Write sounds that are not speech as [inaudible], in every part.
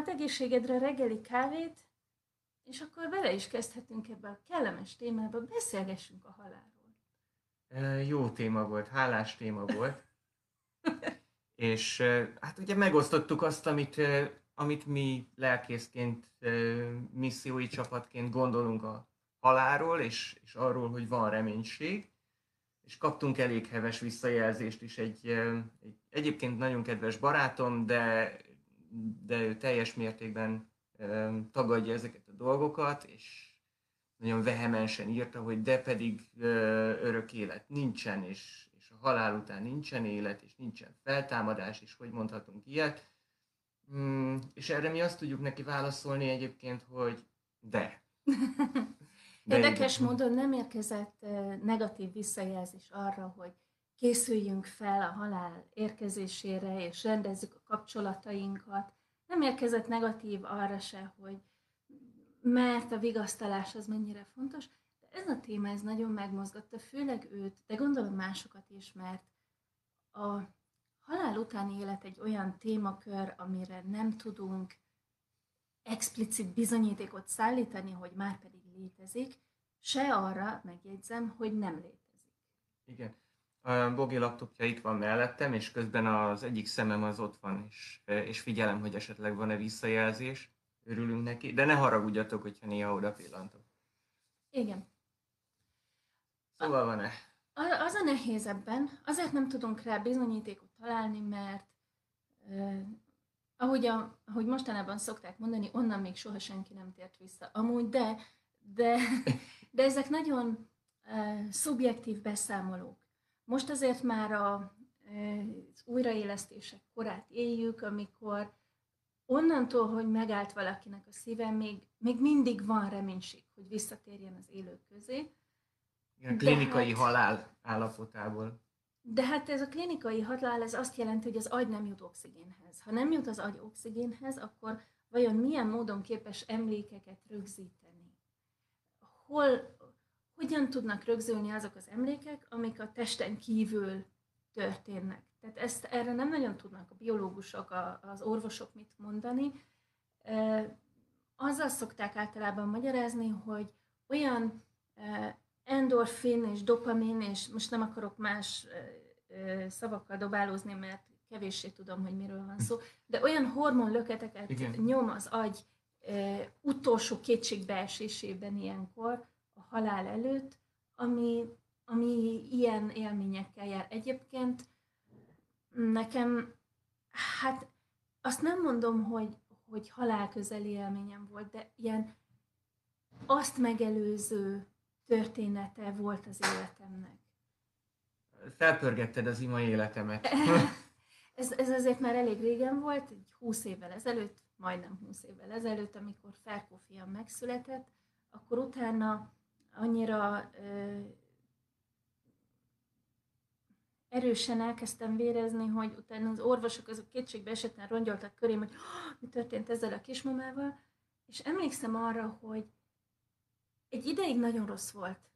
hát egészségedre reggeli kávét, és akkor bele is kezdhetünk ebbe a kellemes témába, beszélgessünk a halálról. Jó téma volt, hálás téma volt. [laughs] és hát ugye megosztottuk azt, amit, amit mi lelkészként, missziói csapatként gondolunk a halálról, és, és arról, hogy van reménység. És kaptunk elég heves visszajelzést is egy, egy egyébként nagyon kedves barátom, de, de ő teljes mértékben tagadja ezeket a dolgokat, és nagyon vehemensen írta, hogy de pedig örök élet nincsen, és, és a halál után nincsen élet, és nincsen feltámadás, és hogy mondhatunk ilyet. Mm, és erre mi azt tudjuk neki válaszolni egyébként, hogy de. [laughs] de Érdekes igen. módon nem érkezett negatív visszajelzés arra, hogy készüljünk fel a halál érkezésére, és rendezzük a kapcsolatainkat. Nem érkezett negatív arra se, hogy mert a vigasztalás az mennyire fontos, de ez a téma ez nagyon megmozgatta, főleg őt, de gondolom másokat is, mert a halál utáni élet egy olyan témakör, amire nem tudunk explicit bizonyítékot szállítani, hogy már pedig létezik, se arra, megjegyzem, hogy nem létezik. Igen. A Bogi laptopja itt van mellettem, és közben az egyik szemem az ott van, és, és figyelem, hogy esetleg van-e visszajelzés örülünk neki, de ne haragudjatok, hogyha néha oda pillantok. Igen. Szóval van-e? Az a nehéz ebben, azért nem tudunk rá bizonyítékot találni, mert uh, ahogy, a, ahogy mostanában szokták mondani, onnan még soha senki nem tért vissza. Amúgy, de, de, de ezek nagyon uh, szubjektív beszámolók. Most azért már a, az újraélesztések korát éljük, amikor onnantól, hogy megállt valakinek a szíve, még, még mindig van reménység, hogy visszatérjen az élők közé. Igen, klinikai hát, halál állapotából. De hát ez a klinikai halál, ez azt jelenti, hogy az agy nem jut oxigénhez. Ha nem jut az agy oxigénhez, akkor vajon milyen módon képes emlékeket rögzíteni? Hol, hogyan tudnak rögzülni azok az emlékek, amik a testen kívül történnek? Tehát ezt erre nem nagyon tudnak a biológusok, a, az orvosok mit mondani. Azzal szokták általában magyarázni, hogy olyan endorfin és dopamin, és most nem akarok más szavakkal dobálózni, mert kevéssé tudom, hogy miről van szó, de olyan hormonlöketeket Igen. nyom az agy utolsó kétségbeesésében ilyenkor, halál előtt, ami, ami ilyen élményekkel jár. Egyébként Nekem, hát azt nem mondom, hogy, hogy halálközeli élményem volt, de ilyen azt megelőző története volt az életemnek. Felpörgetted az ima életemet. [laughs] ez, ez azért már elég régen volt, egy húsz évvel ezelőtt, majdnem húsz évvel ezelőtt, amikor Ferkó fiam megszületett, akkor utána annyira ö, erősen elkezdtem vérezni, hogy utána az orvosok azok kétségbe esetten rongyoltak körém, hogy mi történt ezzel a kismamával, és emlékszem arra, hogy egy ideig nagyon rossz volt.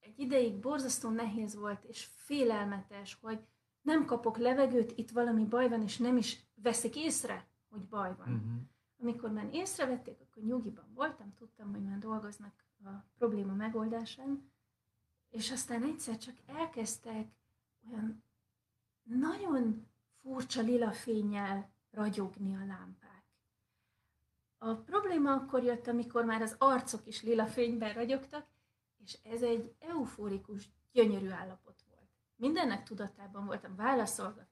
Egy ideig borzasztó nehéz volt, és félelmetes, hogy nem kapok levegőt, itt valami baj van, és nem is veszik észre, hogy baj van. Uh-huh. Amikor már észrevették, akkor nyugiban voltam, tudtam, hogy már dolgoznak a probléma megoldásán, és aztán egyszer csak elkezdtek olyan nagyon furcsa lila fényjel ragyogni a lámpák. A probléma akkor jött, amikor már az arcok is lila fényben ragyogtak, és ez egy euforikus, gyönyörű állapot volt. Mindennek tudatában voltam, válaszolgattam.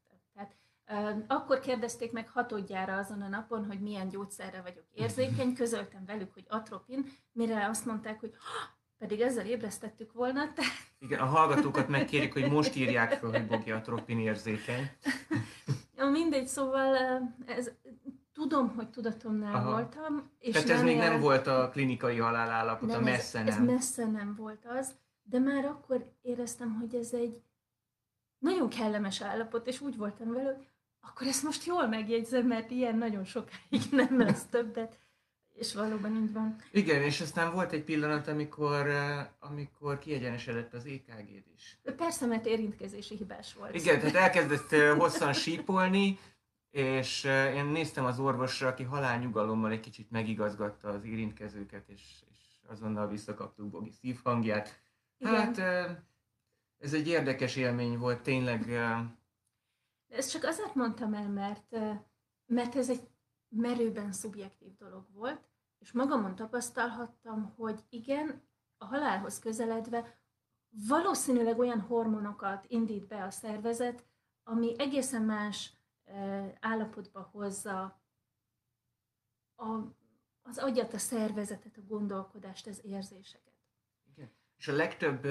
Akkor kérdezték meg hatodjára azon a napon, hogy milyen gyógyszerre vagyok érzékeny, közöltem velük, hogy atropin, mire azt mondták, hogy pedig ezzel ébresztettük volna. Te... Igen, a hallgatókat megkérik, hogy most írják fel, hogy Bogi a tropin érzékeny. Ja, mindegy, szóval ez, tudom, hogy tudatomnál Aha. voltam. És Tehát ez még nem volt a klinikai halálállapot, a messze ez, nem. Ez messze nem volt az, de már akkor éreztem, hogy ez egy nagyon kellemes állapot, és úgy voltam vele, hogy akkor ezt most jól megjegyzem, mert ilyen nagyon sokáig [laughs] nem lesz többet. És valóban így van. Igen, és aztán volt egy pillanat, amikor, eh, amikor kiegyenesedett az EKG-d is. Persze, mert érintkezési hibás volt. Igen, tehát elkezdett eh, hosszan sípolni, és én néztem az orvosra, aki halálnyugalommal egy kicsit megigazgatta az érintkezőket, és, és azonnal visszakaptuk Bogi szívhangját. Hát Igen. ez egy érdekes élmény volt, tényleg. De ezt csak azért mondtam el, mert, mert ez egy merőben szubjektív dolog volt, és magamon tapasztalhattam, hogy igen, a halálhoz közeledve valószínűleg olyan hormonokat indít be a szervezet, ami egészen más állapotba hozza a, az agyat, a szervezetet, a gondolkodást, az érzéseket. Igen. És a legtöbb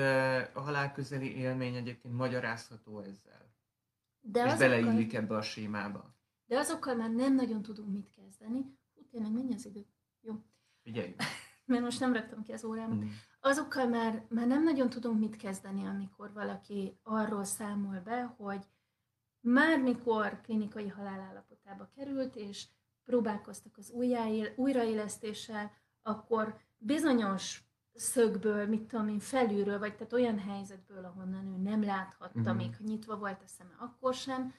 halálközeli élmény egyébként magyarázható ezzel. De és beleillik ebbe a sémába. De azokkal már nem nagyon tudunk mit kezdeni. Hú, tényleg mennyi az idő? Jó. Figyeljünk. [laughs] Mert most nem raktam ki az órámat. Mm. Azokkal már, már nem nagyon tudunk mit kezdeni, amikor valaki arról számol be, hogy már mikor klinikai halálállapotába került, és próbálkoztak az újjáél, újraélesztéssel, akkor bizonyos szögből, mit tudom én, felülről, vagy tehát olyan helyzetből, ahonnan ő nem láthatta, mm-hmm. még ha nyitva volt a szeme, akkor sem,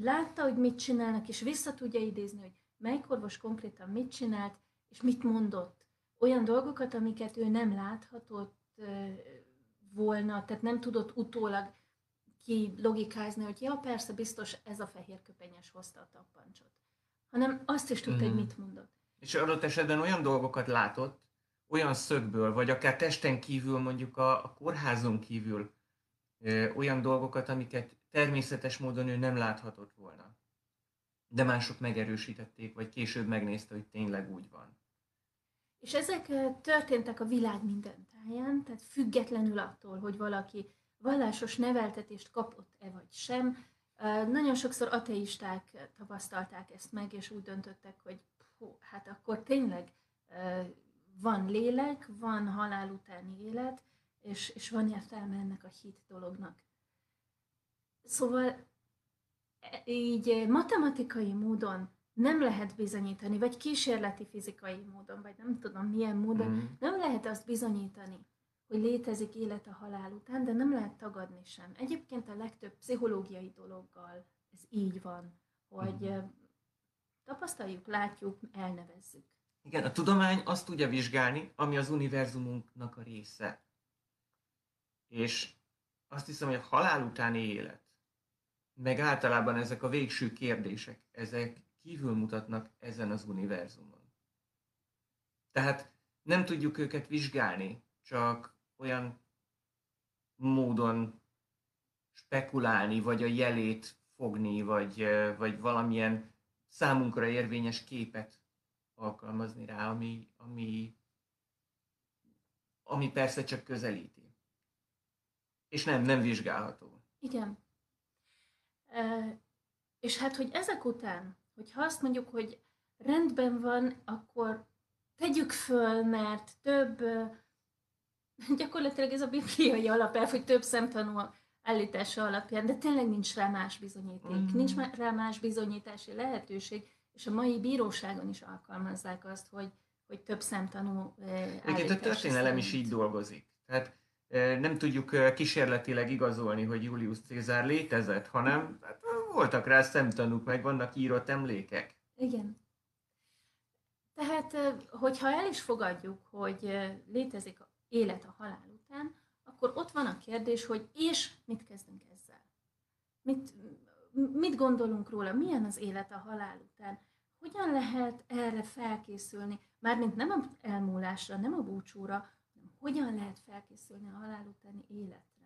látta, hogy mit csinálnak, és vissza tudja idézni, hogy melyik orvos konkrétan mit csinált, és mit mondott. Olyan dolgokat, amiket ő nem láthatott volna, tehát nem tudott utólag ki logikázni, hogy ja, persze, biztos ez a fehér köpenyes hozta a tappancsot. Hanem azt is tudta, mm. hogy mhm. mit mondott. És adott esetben olyan dolgokat látott, olyan szögből, vagy akár testen kívül, mondjuk a, a kórházon kívül, ö, olyan dolgokat, amiket természetes módon ő nem láthatott volna. De mások megerősítették, vagy később megnézte, hogy tényleg úgy van. És ezek történtek a világ minden táján, tehát függetlenül attól, hogy valaki vallásos neveltetést kapott-e vagy sem. Nagyon sokszor ateisták tapasztalták ezt meg, és úgy döntöttek, hogy hú, hát akkor tényleg van lélek, van halál utáni élet, és, és van értelme ennek a hit dolognak. Szóval e, így matematikai módon nem lehet bizonyítani, vagy kísérleti fizikai módon, vagy nem tudom milyen módon, mm. nem lehet azt bizonyítani, hogy létezik élet a halál után, de nem lehet tagadni sem. Egyébként a legtöbb pszichológiai dologgal ez így van, hogy mm. tapasztaljuk, látjuk, elnevezzük. Igen, a tudomány azt tudja vizsgálni, ami az univerzumunknak a része. És azt hiszem, hogy a halál utáni élet, meg általában ezek a végső kérdések, ezek kívül mutatnak ezen az univerzumon. Tehát nem tudjuk őket vizsgálni, csak olyan módon spekulálni, vagy a jelét fogni, vagy, vagy valamilyen számunkra érvényes képet alkalmazni rá, ami, ami, ami persze csak közelíti. És nem, nem vizsgálható. Igen. E, és hát, hogy ezek után, hogyha azt mondjuk, hogy rendben van, akkor tegyük föl, mert több gyakorlatilag ez a bibliai alapelv, hogy több szemtanú állítása alapján, de tényleg nincs rá más bizonyíték, mm. nincs rá más bizonyítási lehetőség, és a mai bíróságon is alkalmazzák azt, hogy, hogy több szemtanú Egyébként a történelem is így dolgozik. Tehát nem tudjuk kísérletileg igazolni, hogy Julius Cézár létezett, hanem hát, voltak rá szemtanúk, meg vannak írott emlékek. Igen. Tehát, hogyha el is fogadjuk, hogy létezik élet a halál után, akkor ott van a kérdés, hogy és mit kezdünk ezzel? Mit, mit gondolunk róla? Milyen az élet a halál után? Hogyan lehet erre felkészülni? Mármint nem a elmúlásra, nem a búcsúra, hanem hogyan lehet felkészülni a halál utáni életre?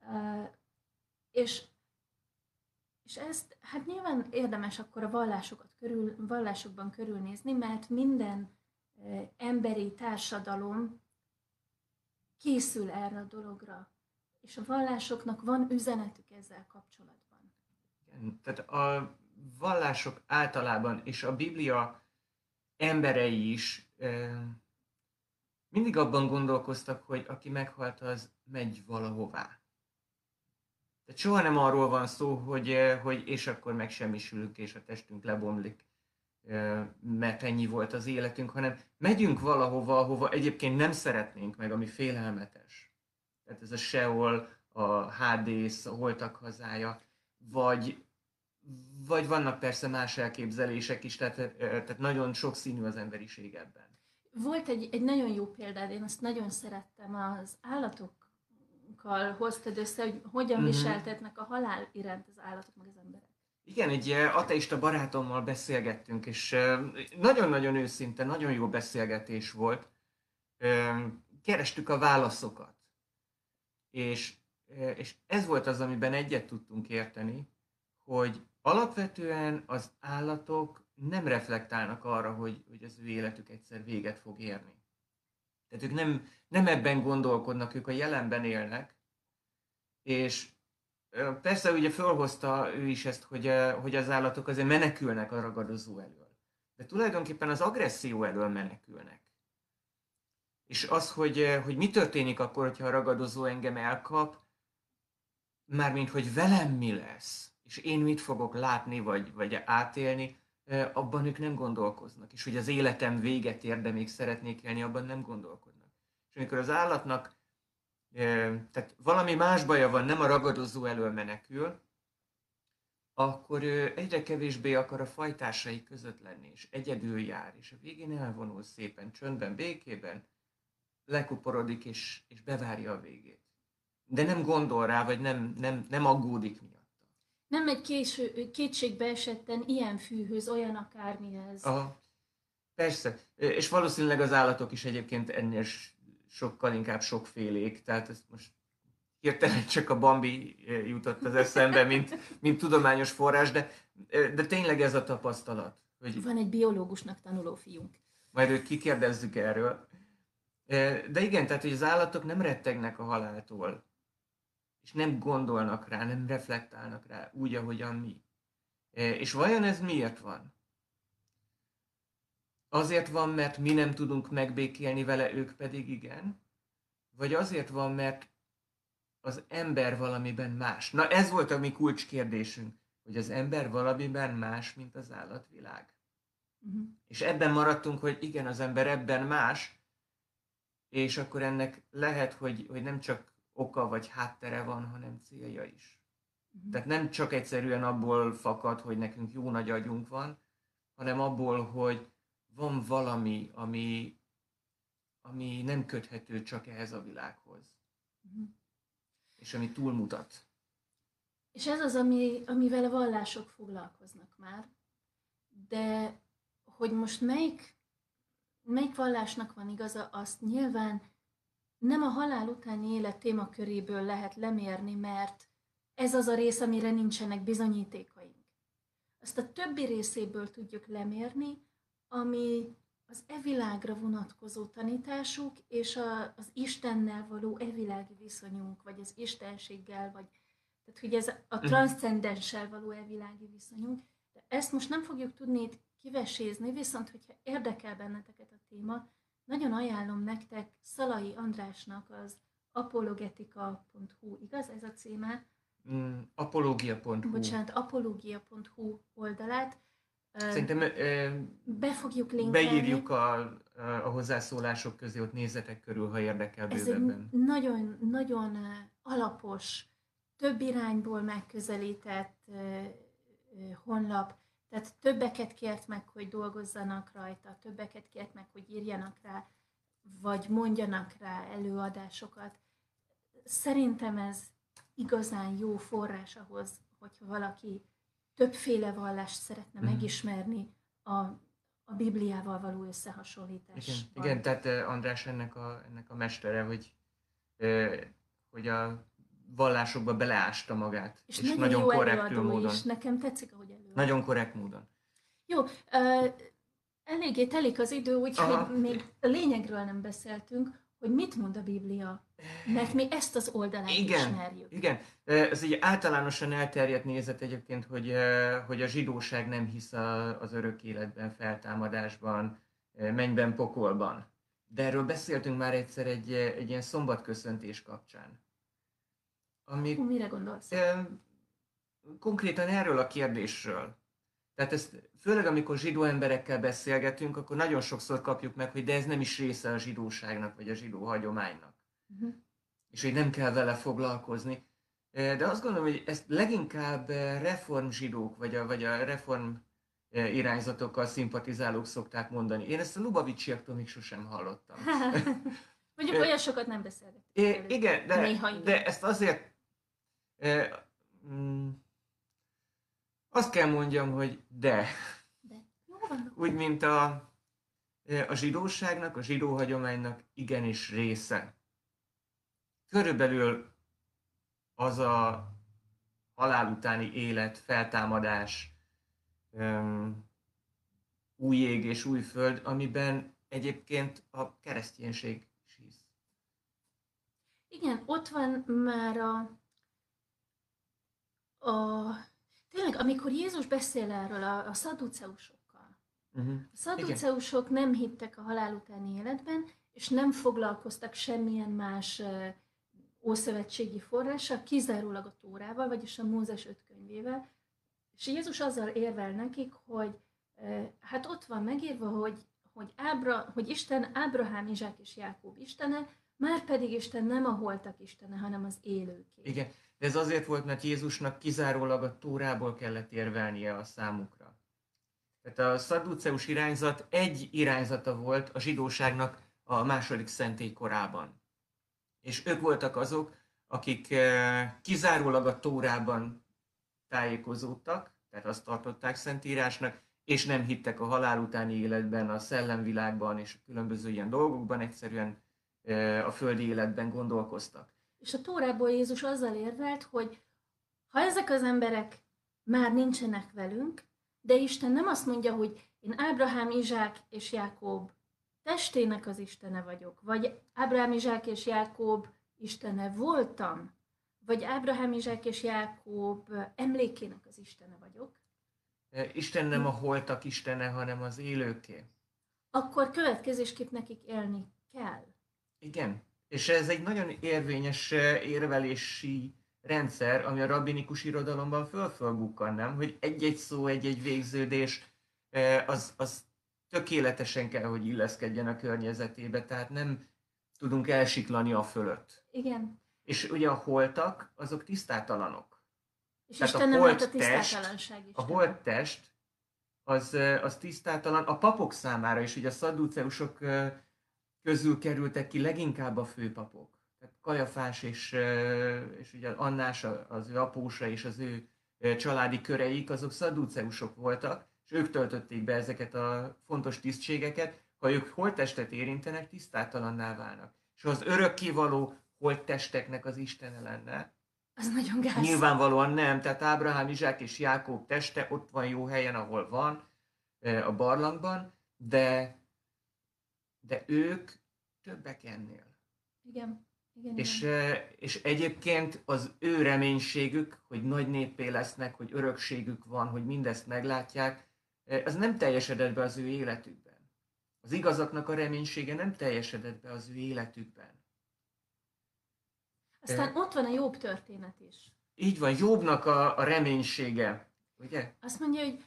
Uh, és, és ezt, hát nyilván érdemes akkor a vallásokat körül, vallásokban körülnézni, mert minden emberi társadalom készül erre a dologra, és a vallásoknak van üzenetük ezzel kapcsolatban. Igen, tehát a vallások általában, és a Biblia emberei is mindig abban gondolkoztak, hogy aki meghalt, az megy valahová. Tehát soha nem arról van szó, hogy, hogy és akkor megsemmisülünk, és a testünk lebomlik, mert ennyi volt az életünk, hanem megyünk valahova, ahova egyébként nem szeretnénk meg, ami félelmetes. Tehát ez a Seol, a Hádész, a Holtak hazája, vagy, vagy vannak persze más elképzelések is, tehát, tehát nagyon sokszínű az emberiség ebben. Volt egy, egy nagyon jó példád, én azt nagyon szerettem, az állatokkal hoztad össze, hogy hogyan uh-huh. viseltetnek a halál iránt az állatok meg az emberek. Igen, egy ateista barátommal beszélgettünk, és nagyon-nagyon őszinte, nagyon jó beszélgetés volt. Kerestük a válaszokat. És, és ez volt az, amiben egyet tudtunk érteni, hogy alapvetően az állatok nem reflektálnak arra, hogy, hogy az ő életük egyszer véget fog érni. Tehát ők nem, nem ebben gondolkodnak, ők a jelenben élnek, és persze ugye felhozta ő is ezt, hogy, hogy az állatok azért menekülnek a ragadozó elől. De tulajdonképpen az agresszió elől menekülnek. És az, hogy, hogy mi történik akkor, hogyha a ragadozó engem elkap, mármint, hogy velem mi lesz, és én mit fogok látni, vagy, vagy átélni, abban ők nem gondolkoznak. És hogy az életem véget ér, de még szeretnék élni, abban nem gondolkodnak. És amikor az állatnak tehát valami más baja van, nem a ragadozó elől menekül, akkor ő egyre kevésbé akar a fajtásai között lenni, és egyedül jár, és a végén elvonul szépen, csöndben, békében, lekuporodik, és, és bevárja a végét. De nem gondol rá, vagy nem, nem, nem aggódik miatt. Nem egy késő, kétségbe esetten ilyen fűhöz, olyan akármihez. Aha. Persze. És valószínűleg az állatok is egyébként ennél sokkal inkább sokfélék, tehát ezt most hirtelen csak a Bambi jutott az eszembe, mint, mint tudományos forrás, de, de tényleg ez a tapasztalat. Hogy Van egy biológusnak tanuló fiunk. Majd őt kikérdezzük erről. De igen, tehát hogy az állatok nem rettegnek a haláltól és nem gondolnak rá, nem reflektálnak rá úgy, ahogyan mi. E, és vajon ez miért van? Azért van, mert mi nem tudunk megbékélni vele, ők pedig igen? Vagy azért van, mert az ember valamiben más? Na ez volt a mi kulcskérdésünk, hogy az ember valamiben más, mint az állatvilág. Uh-huh. És ebben maradtunk, hogy igen, az ember ebben más, és akkor ennek lehet, hogy, hogy nem csak oka vagy háttere van, hanem célja is. Uh-huh. Tehát nem csak egyszerűen abból fakad, hogy nekünk jó nagy agyunk van, hanem abból, hogy van valami, ami, ami nem köthető csak ehhez a világhoz. Uh-huh. És ami túlmutat. És ez az, ami, amivel a vallások foglalkoznak már. De hogy most melyik, melyik vallásnak van igaza, azt nyilván nem a halál utáni élet témaköréből lehet lemérni, mert ez az a rész, amire nincsenek bizonyítékaink. Azt a többi részéből tudjuk lemérni, ami az evilágra vonatkozó tanításuk, és a, az Istennel való evilági viszonyunk, vagy az Istenséggel, vagy tehát, hogy ez a mhm. transzcendenssel való evilági viszonyunk. De ezt most nem fogjuk tudni itt kivesézni, viszont hogyha érdekel benneteket a téma, nagyon ajánlom nektek Szalai Andrásnak az apologetika.hu, igaz ez a címe? Mm, apologia.hu. Bocsánat, apologia.hu oldalát. Szerintem be fogjuk linkelni. Beírjuk a, a hozzászólások közé, ott nézetek körül, ha érdekel bővebben. Ez egy nagyon, nagyon alapos, több irányból megközelített honlap tehát többeket kért meg, hogy dolgozzanak rajta, többeket kért meg, hogy írjanak rá, vagy mondjanak rá előadásokat. Szerintem ez igazán jó forrás ahhoz, hogyha valaki többféle vallást szeretne mm. megismerni a, a Bibliával való összehasonlítás. Igen, igen tehát András ennek a, ennek a mestere, hogy, hogy a vallásokba beleásta magát. És, és nagyon, nagyon korrekt módon. Is. Nekem tetszik. Nagyon korrekt módon. Jó, uh, eléggé telik az idő, úgyhogy még a lényegről nem beszéltünk, hogy mit mond a Biblia, mert mi ezt az oldalát igen, ismerjük. Igen, ez egy általánosan elterjedt nézet egyébként, hogy, hogy a zsidóság nem hisz az örök életben, feltámadásban, mennyben, pokolban. De erről beszéltünk már egyszer egy, egy ilyen szombatköszöntés kapcsán. Ami, Hú, mire gondolsz? Konkrétan erről a kérdésről. Tehát ezt főleg amikor zsidó emberekkel beszélgetünk, akkor nagyon sokszor kapjuk meg, hogy de ez nem is része a zsidóságnak, vagy a zsidó hagyománynak. Uh-huh. És hogy nem kell vele foglalkozni. De azt gondolom, hogy ezt leginkább reform zsidók, vagy a, vagy a reform irányzatokkal szimpatizálók szokták mondani. Én ezt a Lubavicsiaktól még sosem hallottam. [laughs] Mondjuk olyan sokat nem beszélgetünk. Igen, de, de ezt azért mm, azt kell mondjam, hogy de. de. Jó van. Úgy, mint a, a zsidóságnak, a zsidó hagyománynak igenis része. Körülbelül az a halál utáni élet, feltámadás, um, új ég és új föld, amiben egyébként a kereszténység is hisz. Igen, ott van már a, a tényleg, amikor Jézus beszél erről a, a szaduceusokkal, uh-huh. a szaduceusok nem hittek a halál utáni életben, és nem foglalkoztak semmilyen más uh, ószövetségi forrással, kizárólag a Tórával, vagyis a Mózes öt könyvével, és Jézus azzal érvel nekik, hogy hát ott van megírva, hogy, hogy, Ábra, hogy Isten Ábrahám, Izsák és Jákob istene, már pedig Isten nem a holtak istene, hanem az élőké. Igen, de ez azért volt, mert Jézusnak kizárólag a Tórából kellett érvelnie a számukra. Tehát a szadduceus irányzat egy irányzata volt a zsidóságnak a második szentély korában és ők voltak azok, akik eh, kizárólag a Tórában tájékozódtak, tehát azt tartották szentírásnak, és nem hittek a halál utáni életben, a szellemvilágban és különböző ilyen dolgokban, egyszerűen eh, a földi életben gondolkoztak. És a Tórából Jézus azzal érvelt, hogy ha ezek az emberek már nincsenek velünk, de Isten nem azt mondja, hogy én Ábrahám, Izsák és Jákob testének az istene vagyok, vagy Ábrahám, Izsák és Jákob istene voltam, vagy Ábrahám, Izsák és Jákob emlékének az istene vagyok. Isten nem a holtak istene, hanem az élőké. Akkor következésképp nekik élni kell. Igen, és ez egy nagyon érvényes érvelési rendszer, ami a rabbinikus irodalomban fölfölbukkan, nem? Hogy egy-egy szó, egy-egy végződés, az, az tökéletesen kell, hogy illeszkedjen a környezetébe, tehát nem tudunk elsiklani a fölött. Igen. És ugye a holtak, azok tisztátalanok. És tehát Isten a holt a tisztátalanság is. A holt test, az, az tisztátalan. A papok számára is, ugye a szadduceusok közül kerültek ki leginkább a főpapok. Tehát Kajafás és, és ugye Annás, az ő apósa és az ő családi köreik, azok szadduceusok voltak, és ők töltötték be ezeket a fontos tisztségeket, ha ők holttestet érintenek, tisztátalanná válnak. És ha az örökkévaló holttesteknek az Istene lenne, az nagyon gáz. Nyilvánvalóan nem, tehát Ábrahám, Izsák és Jákob teste ott van jó helyen, ahol van, a barlangban, de, de ők többek ennél. Igen. Igen, és, igen. és egyébként az ő reménységük, hogy nagy néppé lesznek, hogy örökségük van, hogy mindezt meglátják, az nem teljesedett be az ő életükben. Az igazaknak a reménysége nem teljesedett be az ő életükben. Aztán ott van a jobb történet is. Így van, jobbnak a, a reménysége, ugye? Azt mondja, hogy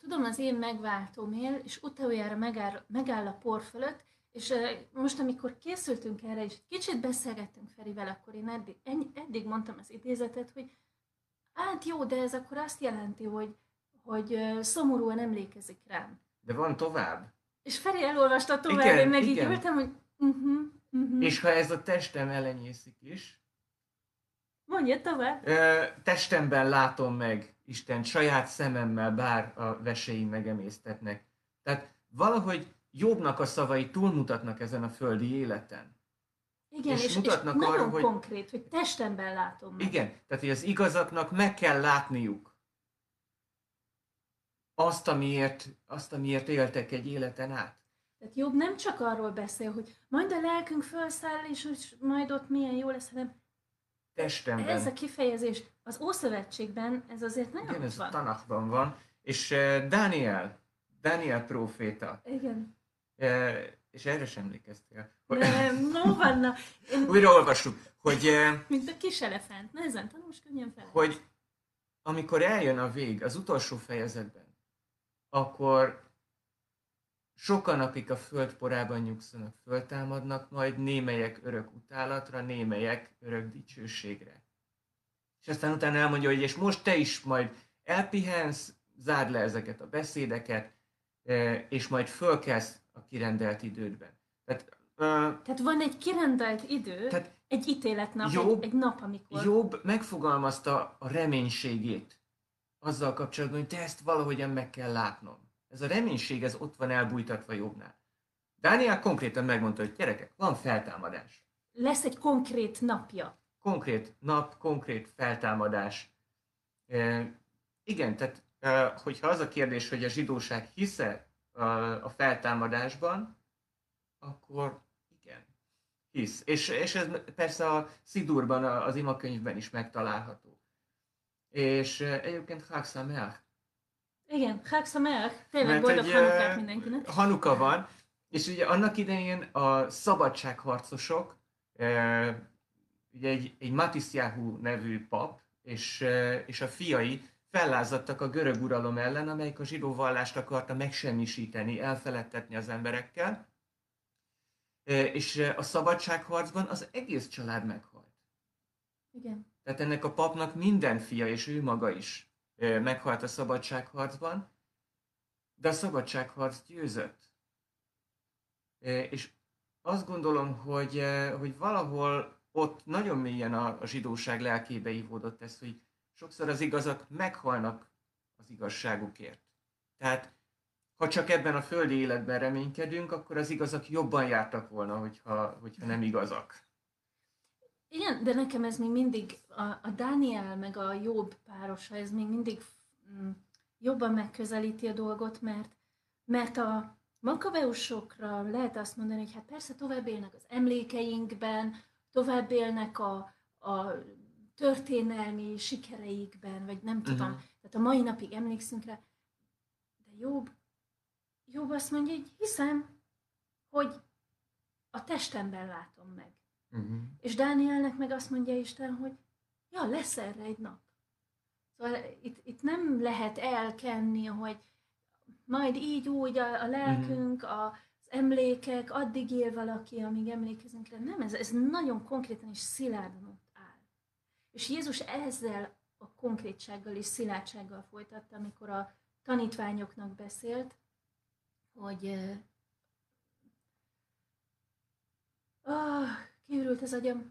tudom, az én megváltóm él, és utoljára megáll, megáll a por fölött, és most, amikor készültünk erre, és kicsit beszélgettünk Ferivel, akkor én eddig, eddig mondtam az idézetet, hogy hát jó, de ez akkor azt jelenti, hogy, hogy szomorúan emlékezik rám. De van tovább. És Feri elolvasta tovább, igen, én meg igen. így ültem, hogy uh-huh, uh-huh. És ha ez a testem elenyészik is, Mondja tovább. Ö, testemben látom meg Isten saját szememmel, bár a veseim megemésztetnek. Tehát valahogy jobbnak a szavai túlmutatnak ezen a földi életen. Igen, és, és, mutatnak és arra, nagyon hogy, konkrét, hogy testemben látom meg. Igen, tehát hogy az igazaknak meg kell látniuk azt, amiért, azt, amiért éltek egy életen át. Tehát jobb nem csak arról beszél, hogy majd a lelkünk felszáll, és hogy majd ott milyen jó lesz, hanem testemben. Ez a kifejezés az Ószövetségben, ez azért nagyon Igen, ez van. a Tanakban van. És uh, Daniel, Daniel próféta. Igen. Uh, és erre sem emlékeztél. Nem, no, vanna. Én... Újra olvassuk, hogy... Uh, Mint a kis elefánt. Nehezen tanulsz, könnyen fel. Hogy amikor eljön a vég, az utolsó fejezetben, akkor sokan, akik a föld porában nyugszanak, föltámadnak, majd némelyek örök utálatra, némelyek örök dicsőségre. És aztán utána elmondja, hogy és most te is majd elpihensz, zárd le ezeket a beszédeket, és majd fölkelsz a kirendelt idődben. Tehát, uh, Tehát van egy kirendelt idő, tehát egy ítéletnap, Jobb, egy, egy nap, amikor... Jobb megfogalmazta a reménységét azzal kapcsolatban, hogy te ezt valahogyan meg kell látnom. Ez a reménység, ez ott van elbújtatva jobbnál. Dániel konkrétan megmondta, hogy gyerekek, van feltámadás. Lesz egy konkrét napja. Konkrét nap, konkrét feltámadás. E, igen, tehát e, hogyha az a kérdés, hogy a zsidóság hisze a, a feltámadásban, akkor igen, hisz. És, és ez persze a Szidurban, az imakönyvben is megtalálható. És egyébként Chag igen, Chag Sameach. Tényleg boldog Hanukát mindenkinek. Hanuka van, és ugye annak idején a szabadságharcosok, ugye egy, egy Matisyahu nevű pap, és, és a fiai fellázadtak a görög uralom ellen, amelyik a zsidó vallást akarta megsemmisíteni, elfeledtetni az emberekkel, és a szabadságharcban az egész család meghalt. Igen. Tehát ennek a papnak minden fia, és ő maga is meghalt a szabadságharcban, de a szabadságharc győzött. És azt gondolom, hogy, hogy valahol ott nagyon mélyen a, zsidóság lelkébe ívódott ez, hogy sokszor az igazak meghalnak az igazságukért. Tehát ha csak ebben a földi életben reménykedünk, akkor az igazak jobban jártak volna, hogyha, hogyha nem igazak. Igen, de nekem ez még mindig, a, a Dániel meg a jobb párosa, ez még mindig mm, jobban megközelíti a dolgot, mert, mert a makabeusokra lehet azt mondani, hogy hát persze tovább élnek az emlékeinkben, tovább élnek a, a történelmi sikereikben, vagy nem tudom, uh-huh. tehát a mai napig emlékszünk rá, de jobb, jobb azt mondja, hogy hiszem, hogy a testemben látom meg. Uh-huh. És Dánielnek meg azt mondja Isten, hogy ja, lesz erre egy nap. Szóval itt, itt nem lehet elkenni, hogy majd így úgy a, a lelkünk, uh-huh. a, emlékek, addig él valaki, amíg emlékezünk rá. Nem, ez, ez nagyon konkrétan és szilárdan ott áll. És Jézus ezzel a konkrétsággal és szilárdsággal folytatta, amikor a tanítványoknak beszélt, hogy uh, kiürült az agyam.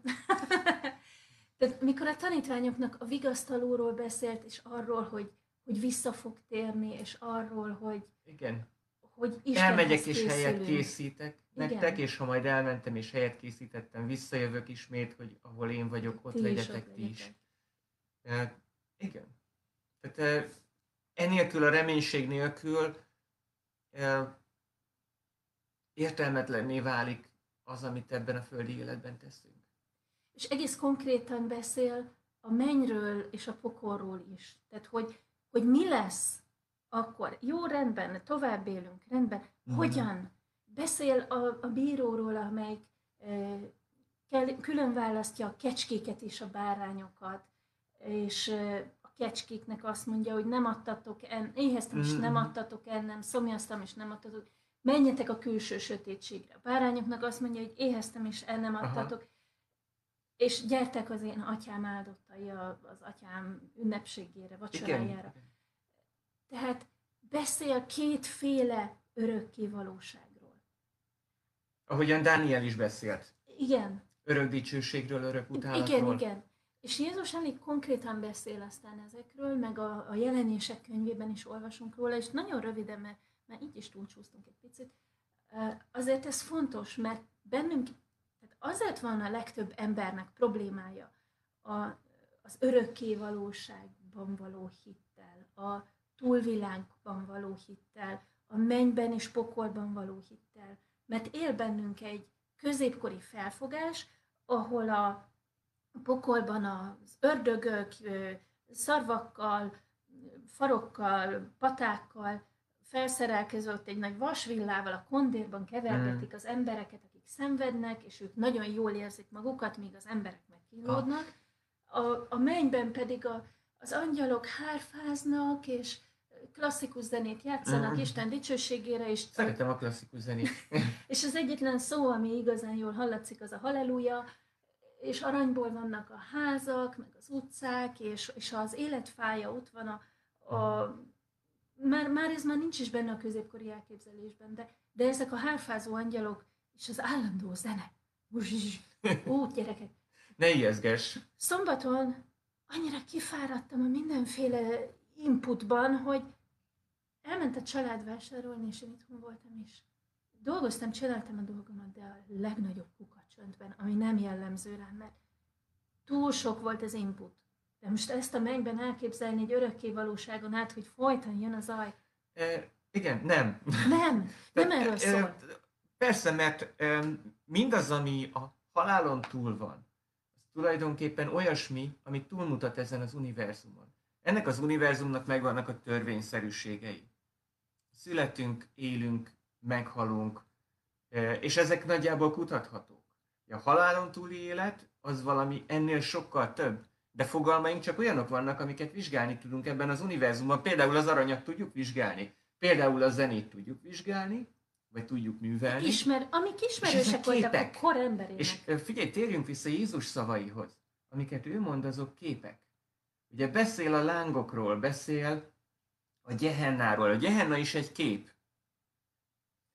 [laughs] Tehát mikor a tanítványoknak a vigasztalóról beszélt, és arról, hogy, hogy vissza fog térni, és arról, hogy, Igen. Hogy Elmegyek és helyet készítek nektek, Igen. és ha majd elmentem és helyet készítettem, visszajövök ismét, hogy ahol én vagyok, ott ti legyetek is, ti is. Uh, igen. Tehát enélkül a reménység nélkül értelmetlenné válik az, amit ebben a földi életben teszünk. És egész konkrétan beszél a mennyről és a pokolról is. Tehát, hogy, hogy mi lesz akkor. Jó, rendben, tovább élünk, rendben. Mm. Hogyan? Beszél a, a bíróról, amelyik e, külön választja a kecskéket és a bárányokat, és e, a kecskéknek azt mondja, hogy nem adtatok en, éheztem, és nem mm-hmm. adtatok ennem, szomjaztam, és nem adtatok menjetek a külső sötétségre. A bárányoknak azt mondja, hogy éheztem és el nem adtatok, Aha. és gyertek az én atyám áldottai az atyám ünnepségére, vacsorájára. Igen. Tehát beszél kétféle örökké valóságról. Ahogyan Dániel is beszélt. Igen. Örök dicsőségről, örök utálatról. Igen, igen. És Jézus elég konkrétan beszél aztán ezekről, meg a, a jelenések könyvében is olvasunk róla, és nagyon röviden, mert mert így is túlcsúsztunk egy picit, azért ez fontos, mert bennünk, tehát azért van a legtöbb embernek problémája a, az örökké valóságban való hittel, a túlvilágban való hittel, a mennyben és pokolban való hittel. Mert él bennünk egy középkori felfogás, ahol a pokolban az ördögök szarvakkal, farokkal, patákkal felszerelkezett egy nagy vasvillával, a kondérban kevergetik mm. az embereket, akik szenvednek, és ők nagyon jól érzik magukat, míg az emberek megkínlódnak. A, a mennyben pedig a, az angyalok hárfáznak, és klasszikus zenét játszanak mm. Isten dicsőségére. És Szeretem a klasszikus zenét. [laughs] és az egyetlen szó, ami igazán jól hallatszik, az a halleluja, és aranyból vannak a házak, meg az utcák, és, és az életfája ott van a, a már, már ez már nincs is benne a középkori elképzelésben, de, de ezek a hárfázó angyalok, és az állandó zene. Ó, gyerekek. Ne ijeszges. Szombaton annyira kifáradtam a mindenféle inputban, hogy elment a család vásárolni, és én itthon voltam is. Dolgoztam, csináltam a dolgomat, de a legnagyobb kuka csöndben, ami nem jellemző rám, mert túl sok volt az input. De most ezt a mennyben elképzelni egy örökké valóságon át, hogy folyton jön az aj. E, igen, nem. Nem, nem erről szól. Persze, mert mindaz, ami a halálon túl van, az tulajdonképpen olyasmi, ami túlmutat ezen az univerzumon. Ennek az univerzumnak megvannak a törvényszerűségei. Születünk, élünk, meghalunk, és ezek nagyjából kutathatók. A halálon túli élet az valami ennél sokkal több, de fogalmaink csak olyanok vannak, amiket vizsgálni tudunk ebben az univerzumban. Például az aranyat tudjuk vizsgálni, például a zenét tudjuk vizsgálni, vagy tudjuk művelni. Ismer, amik ismerősek voltak a kor emberének. És figyelj, térjünk vissza Jézus szavaihoz. Amiket ő mond, azok képek. Ugye beszél a lángokról, beszél a gyehennáról. A gyehenna is egy kép.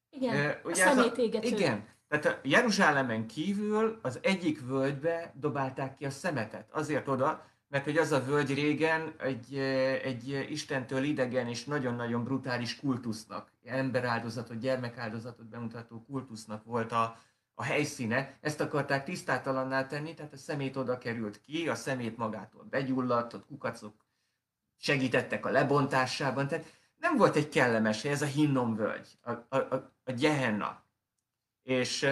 Igen, uh, ugye a szemétégető. Igen, tehát a Jeruzsálemen kívül az egyik völgybe dobálták ki a szemetet. Azért oda, mert hogy az a völgy régen egy, egy Istentől idegen és nagyon-nagyon brutális kultusznak, emberáldozatot, gyermekáldozatot bemutató kultusznak volt a, a helyszíne. Ezt akarták tisztátalanná tenni, tehát a szemét oda került ki, a szemét magától begyulladt, ott kukacok segítettek a lebontásában, tehát nem volt egy kellemes hely, ez a Hinnom völgy, a, a, a, a Gehenna. És,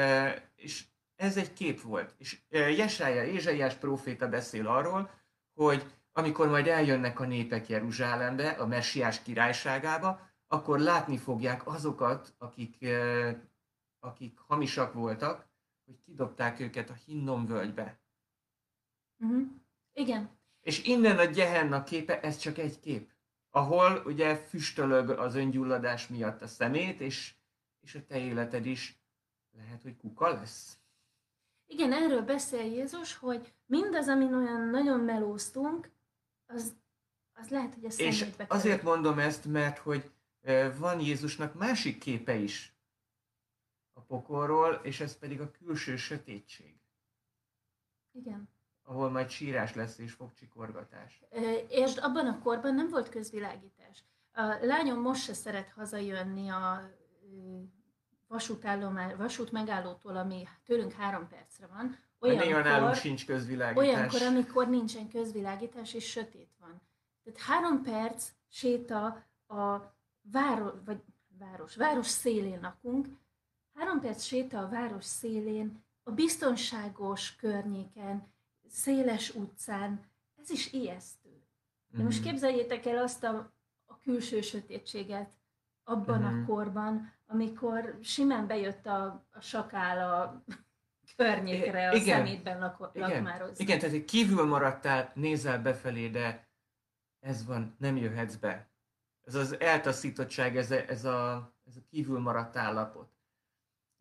és ez egy kép volt. És Jesája, Ézsaiás próféta beszél arról, hogy amikor majd eljönnek a népek Jeruzsálembe, a messiás királyságába, akkor látni fogják azokat, akik, akik hamisak voltak, hogy kidobták őket a Hinnom völgybe. Uh-huh. Igen. És innen a Gehenna képe, ez csak egy kép, ahol ugye füstölög az öngyulladás miatt a szemét, és, és a te életed is lehet, hogy kuka lesz. Igen, erről beszél Jézus, hogy mindaz, amin olyan nagyon melóztunk, az, az lehet, hogy a És azért mondom ezt, mert hogy van Jézusnak másik képe is a pokolról, és ez pedig a külső sötétség. Igen. Ahol majd sírás lesz és fogcsikorgatás. És abban a korban nem volt közvilágítás. A lányom most se szeret hazajönni a vasútállomás, vasút megállótól, ami tőlünk három percre van, olyankor, nálunk sincs közvilágítás. Olyankor, amikor nincsen közvilágítás és sötét van. Tehát három perc séta a város, vagy város, város szélén lakunk, három perc séta a város szélén, a biztonságos környéken, széles utcán, ez is ijesztő. De most mhm. képzeljétek el azt a, a külső sötétséget abban uh-huh. a mhm. korban, amikor simán bejött a, a sakál a környékre, a igen, szemétben lak, igen, lakmározni. Igen, tehát kívül maradtál, nézel befelé, de ez van, nem jöhetsz be. Ez az eltaszítottság, ez a, ez a, ez a kívül maradt állapot.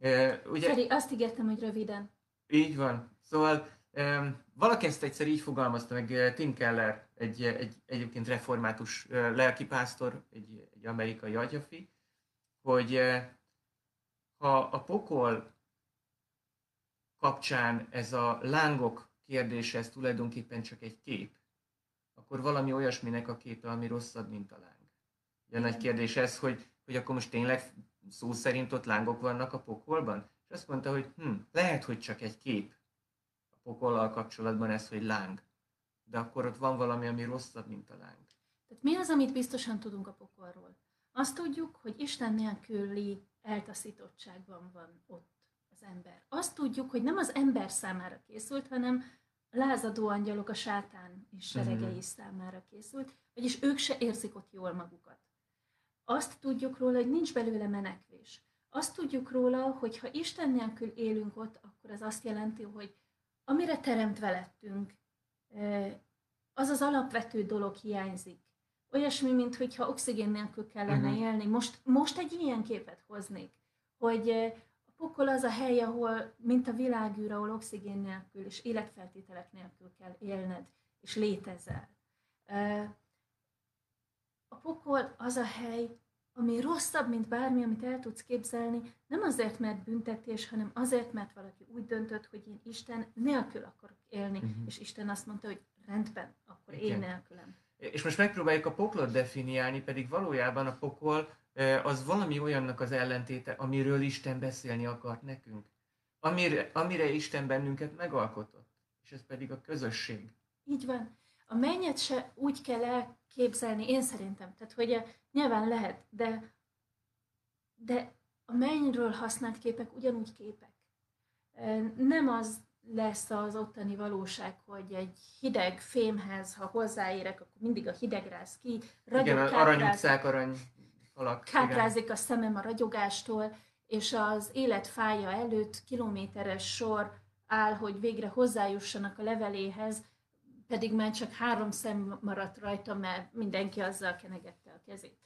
E, ugye, Feri, azt ígértem, hogy röviden. Így van. Szóval e, valaki ezt egyszer így fogalmazta meg, Tim Keller, egy, egy egyébként református lelkipásztor, egy, egy amerikai agyafi, hogy ha a pokol kapcsán ez a lángok kérdése, ez tulajdonképpen csak egy kép, akkor valami olyasminek a képe, ami rosszabb, mint a láng. Ugye nagy kérdés ez, hogy, hogy akkor most tényleg szó szerint ott lángok vannak a pokolban? És azt mondta, hogy hm, lehet, hogy csak egy kép a pokollal kapcsolatban ez, hogy láng. De akkor ott van valami, ami rosszabb, mint a láng. Tehát mi az, amit biztosan tudunk a pokolról? Azt tudjuk, hogy Isten nélküli eltaszítottságban van ott az ember. Azt tudjuk, hogy nem az ember számára készült, hanem lázadó angyalok, a sátán és seregei uh-huh. számára készült, vagyis ők se érzik ott jól magukat. Azt tudjuk róla, hogy nincs belőle menekvés. Azt tudjuk róla, hogy ha Isten nélkül élünk ott, akkor az azt jelenti, hogy amire teremtve lettünk, az az alapvető dolog hiányzik olyasmi, mint hogyha oxigén nélkül kellene uh-huh. élni. Most, most egy ilyen képet hoznék, hogy a pokol az a hely, ahol, mint a világűr, ahol oxigén nélkül és életfeltételek nélkül kell élned, és létezel. A pokol az a hely, ami rosszabb, mint bármi, amit el tudsz képzelni, nem azért, mert büntetés, hanem azért, mert valaki úgy döntött, hogy én Isten nélkül akarok élni, uh-huh. és Isten azt mondta, hogy rendben, akkor Igen. én nélkülem. És most megpróbáljuk a poklot definiálni, pedig valójában a pokol az valami olyannak az ellentéte, amiről Isten beszélni akart nekünk. Amire, amire Isten bennünket megalkotott. És ez pedig a közösség. Így van. A mennyet se úgy kell elképzelni, én szerintem. Tehát, hogy nyilván lehet, de, de a mennyről használt képek ugyanúgy képek. Nem az lesz az ottani valóság, hogy egy hideg fémhez, ha hozzáérek, akkor mindig a hideg ráz ki. Igen, az arany utcák, arany falak. Káprázik a szemem a ragyogástól, és az élet fája előtt kilométeres sor áll, hogy végre hozzájussanak a leveléhez, pedig már csak három szem maradt rajta, mert mindenki azzal kenegette a kezét.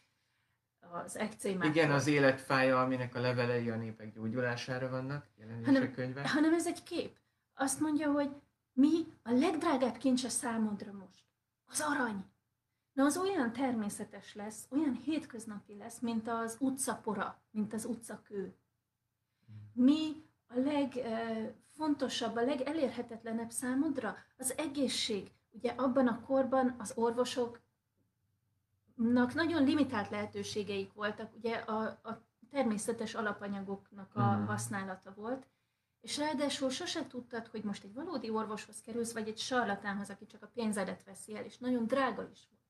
Az ekcémától. Igen, az életfája, aminek a levelei a népek gyógyulására vannak, hanem, könyve. hanem ez egy kép. Azt mondja, hogy mi a legdrágább kincs a számodra most? Az arany. Na az olyan természetes lesz, olyan hétköznapi lesz, mint az utcapora, mint az utcakő. Mi a legfontosabb, a legelérhetetlenebb számodra? Az egészség. Ugye abban a korban az orvosoknak nagyon limitált lehetőségeik voltak, ugye a, a természetes alapanyagoknak a mm. használata volt, és ráadásul sose tudtad, hogy most egy valódi orvoshoz kerülsz, vagy egy sarlatánhoz, aki csak a pénzedet veszi el, és nagyon drága is volt.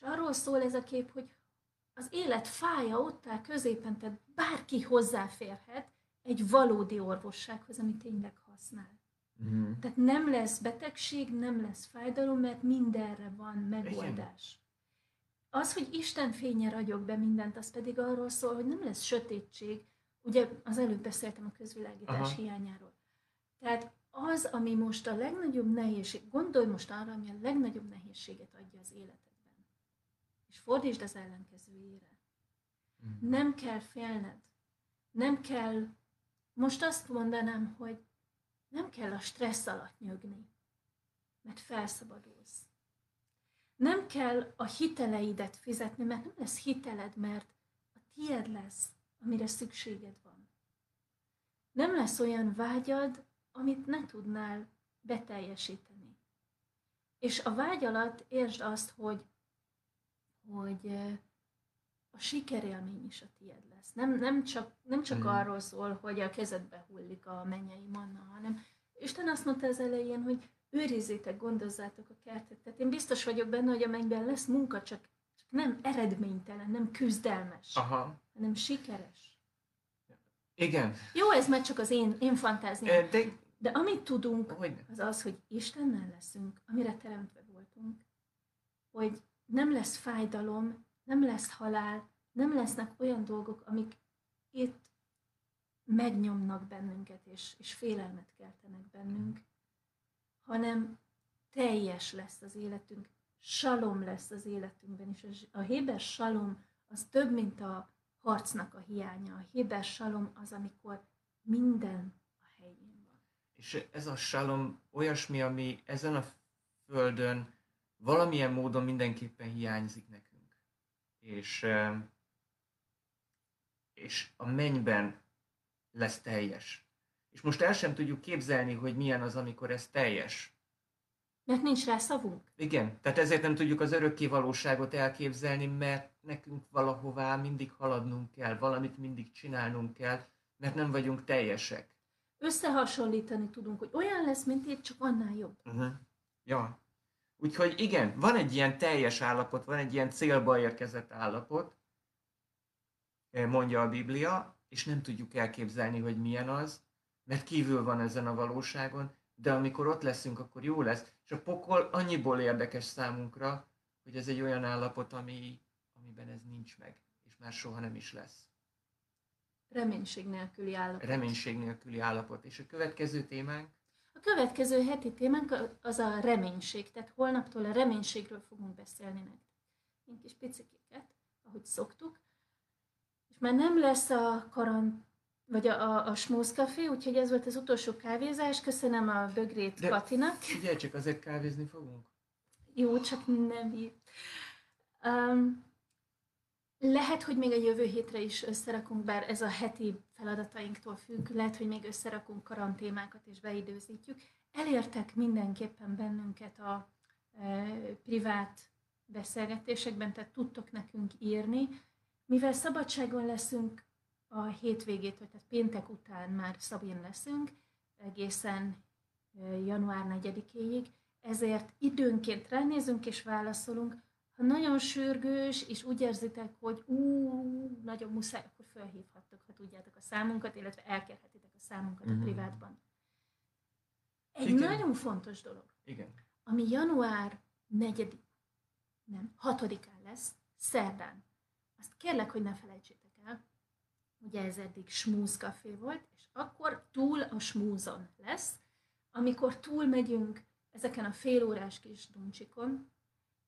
És arról szól ez a kép, hogy az élet fája ott áll középen, tehát bárki hozzáférhet egy valódi orvossághoz, ami tényleg használ. Mm. Tehát nem lesz betegség, nem lesz fájdalom, mert mindenre van megoldás. Az, hogy Isten fénye ragyog be mindent, az pedig arról szól, hogy nem lesz sötétség. Ugye az előbb beszéltem a közvilágítás Aha. hiányáról. Tehát az, ami most a legnagyobb nehézség, gondolj most arra, ami a legnagyobb nehézséget adja az életedben. És fordítsd az ellenkezőjére. Mm. Nem kell félned. Nem kell, most azt mondanám, hogy nem kell a stressz alatt nyögni, mert felszabadulsz. Nem kell a hiteleidet fizetni, mert nem lesz hiteled, mert a tied lesz, amire szükséged van. Nem lesz olyan vágyad, amit ne tudnál beteljesíteni. És a vágy alatt értsd azt, hogy, hogy a sikerélmény is a tied lesz. Nem, nem csak, nem csak mm. arról szól, hogy a kezedbe hullik a mennyei manna, hanem Isten azt mondta az elején, hogy őrizzétek, gondozzátok a kertet. Tehát én biztos vagyok benne, hogy a mennyben lesz munka, csak, csak nem eredménytelen, nem küzdelmes, Aha. hanem sikeres. Igen. Jó, ez már csak az én, én fantáziám. De, de amit tudunk, hogy? az az, hogy Istennel leszünk, amire teremtve voltunk, hogy nem lesz fájdalom, nem lesz halál, nem lesznek olyan dolgok, amik itt megnyomnak bennünket, és, és félelmet keltenek bennünk, hanem teljes lesz az életünk, salom lesz az életünkben, és a héber salom az több, mint a harcnak a hiánya. A héber salom az, amikor minden a helyén van. És ez a salom olyasmi, ami ezen a földön valamilyen módon mindenképpen hiányzik nekünk és, és a mennyben lesz teljes. És most el sem tudjuk képzelni, hogy milyen az, amikor ez teljes. Mert nincs rá szavunk. Igen, tehát ezért nem tudjuk az örökké valóságot elképzelni, mert nekünk valahová mindig haladnunk kell, valamit mindig csinálnunk kell, mert nem vagyunk teljesek. Összehasonlítani tudunk, hogy olyan lesz, mint itt, csak annál jobb. Uh-huh. Ja. Úgyhogy igen, van egy ilyen teljes állapot, van egy ilyen célba érkezett állapot, eh, mondja a Biblia, és nem tudjuk elképzelni, hogy milyen az, mert kívül van ezen a valóságon, de amikor ott leszünk, akkor jó lesz. És a pokol annyiból érdekes számunkra, hogy ez egy olyan állapot, ami, amiben ez nincs meg, és már soha nem is lesz. Reménység nélküli állapot. Reménység nélküli állapot. És a következő témánk? A következő heti témánk az a reménység, tehát holnaptól a reménységről fogunk beszélni nektek. Én kis picikéket, ahogy szoktuk. És már nem lesz a karant, vagy a, a, a Smooth Café, úgyhogy ez volt az utolsó kávézás. Köszönöm a bögrét De- Katinak. Figyelj csak, azért kávézni fogunk. Jó, csak nem így. Um, lehet, hogy még a jövő hétre is összerakunk, bár ez a heti feladatainktól függ, lehet, hogy még összerakunk karantémákat és beidőzítjük. Elértek mindenképpen bennünket a e, privát beszélgetésekben, tehát tudtok nekünk írni. Mivel szabadságon leszünk a hétvégétől, tehát péntek után már szabin leszünk, egészen e, január 4-éig, ezért időnként ránézünk és válaszolunk. Ha nagyon sürgős, és úgy érzitek, hogy ú, nagyon muszáj, akkor felhívhattok, ha tudjátok a számunkat, illetve elkérhetitek a számunkat a Mhm. privátban. Egy Igen. nagyon fontos dolog, Igen. ami január 4 nem, 6-án lesz, szerdán. Azt kérlek, hogy ne felejtsétek el, ugye ez eddig smúz café volt, és akkor túl a smúzon lesz, amikor túl megyünk ezeken a félórás kis duncsikon,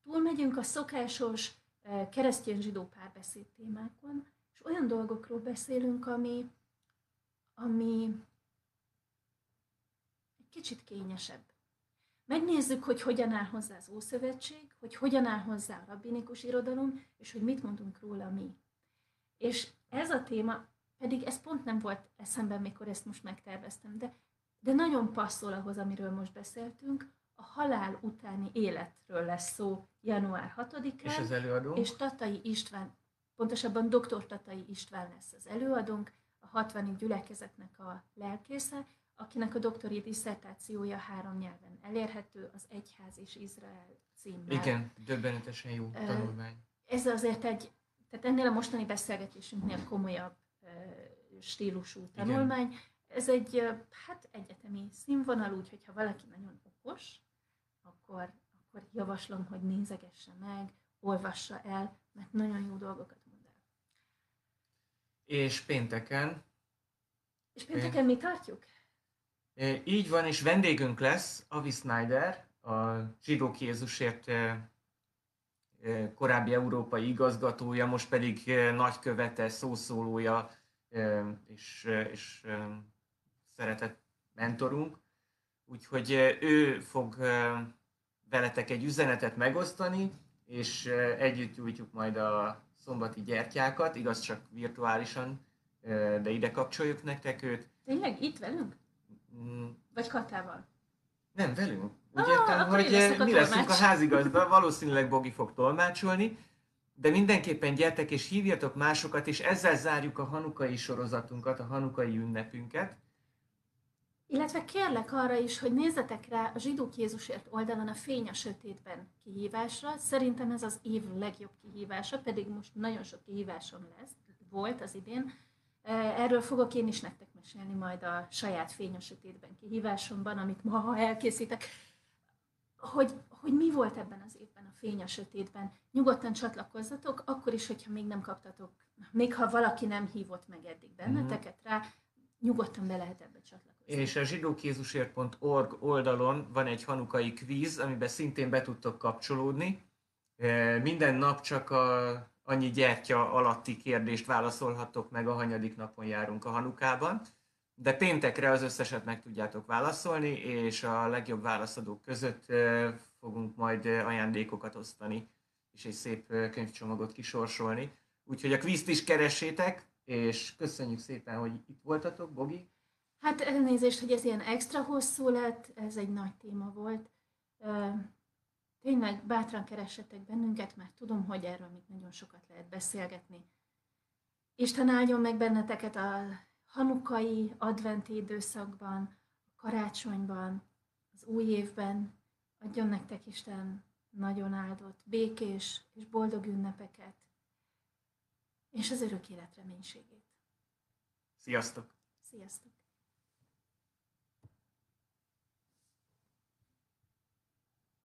túlmegyünk a szokásos eh, keresztény-zsidó párbeszéd témákon, és olyan dolgokról beszélünk, ami, ami egy kicsit kényesebb. Megnézzük, hogy hogyan áll hozzá az Ószövetség, hogy hogyan áll hozzá a rabbinikus irodalom, és hogy mit mondunk róla mi. És ez a téma, pedig ez pont nem volt eszemben, mikor ezt most megterveztem, de, de nagyon passzol ahhoz, amiről most beszéltünk, a halál utáni életről lesz szó január 6-án. És az előadó? És Tatai István, pontosabban dr. Tatai István lesz az előadónk, a 60. gyülekezetnek a lelkésze, akinek a doktori diszertációja három nyelven elérhető, az Egyház és Izrael címmel. Igen, döbbenetesen jó tanulmány. Ez azért egy, tehát ennél a mostani beszélgetésünknél komolyabb stílusú tanulmány. Ez egy, hát egyetemi színvonal, úgyhogy ha valaki nagyon okos, akkor, akkor javaslom, hogy nézegesse meg, olvassa el, mert nagyon jó dolgokat mond el. És pénteken És pénteken mi tartjuk? Így van, és vendégünk lesz Avi Snyder, a Zsidók Jézusért korábbi európai igazgatója, most pedig nagykövete, szószólója és, és szeretett mentorunk. Úgyhogy ő fog veletek egy üzenetet megosztani, és együtt gyújtjuk majd a szombati gyertyákat, igaz csak virtuálisan, de ide kapcsoljuk nektek őt. Tényleg itt velünk? Mm, Vagy Katával? nem, velünk. Úgy Ah, értem, hogy mi leszünk a házigazda, valószínűleg Bogi fog tolmácsolni, de mindenképpen gyertek és hívjatok másokat, és ezzel zárjuk a hanukai sorozatunkat, a hanukai ünnepünket. Illetve kérlek arra is, hogy nézzetek rá a Zsidók Jézusért oldalon a Fény a Sötétben kihívásra. Szerintem ez az év legjobb kihívása, pedig most nagyon sok kihívásom lesz, volt az idén. Erről fogok én is nektek mesélni majd a saját Fény a Sötétben kihívásomban, amit ma elkészítek. Hogy, hogy mi volt ebben az évben a Fény a Sötétben. Nyugodtan csatlakozzatok, akkor is, hogyha még nem kaptatok, még ha valaki nem hívott meg eddig benneteket rá, nyugodtan be lehet ebbe csatlakozni. És a zsidókézusért.org oldalon van egy hanukai kvíz, amiben szintén be tudtok kapcsolódni. E, Minden nap csak a, annyi gyertya alatti kérdést válaszolhattok meg, a hanyadik napon járunk a hanukában. De péntekre az összeset meg tudjátok válaszolni, és a legjobb válaszadók között e, fogunk majd e, ajándékokat osztani, és egy szép könyvcsomagot kisorsolni. Úgyhogy a kvízt is keressétek, és köszönjük szépen, hogy itt voltatok, Bogi. Hát elnézést, hogy ez ilyen extra hosszú lett, ez egy nagy téma volt. Tényleg bátran keressetek bennünket, mert tudom, hogy erről még nagyon sokat lehet beszélgetni. Isten áldjon meg benneteket a hanukai, adventi időszakban, a karácsonyban, az új évben. Adjon nektek Isten nagyon áldott, békés és boldog ünnepeket, és az örök élet reménységét. Sziasztok! Sziasztok!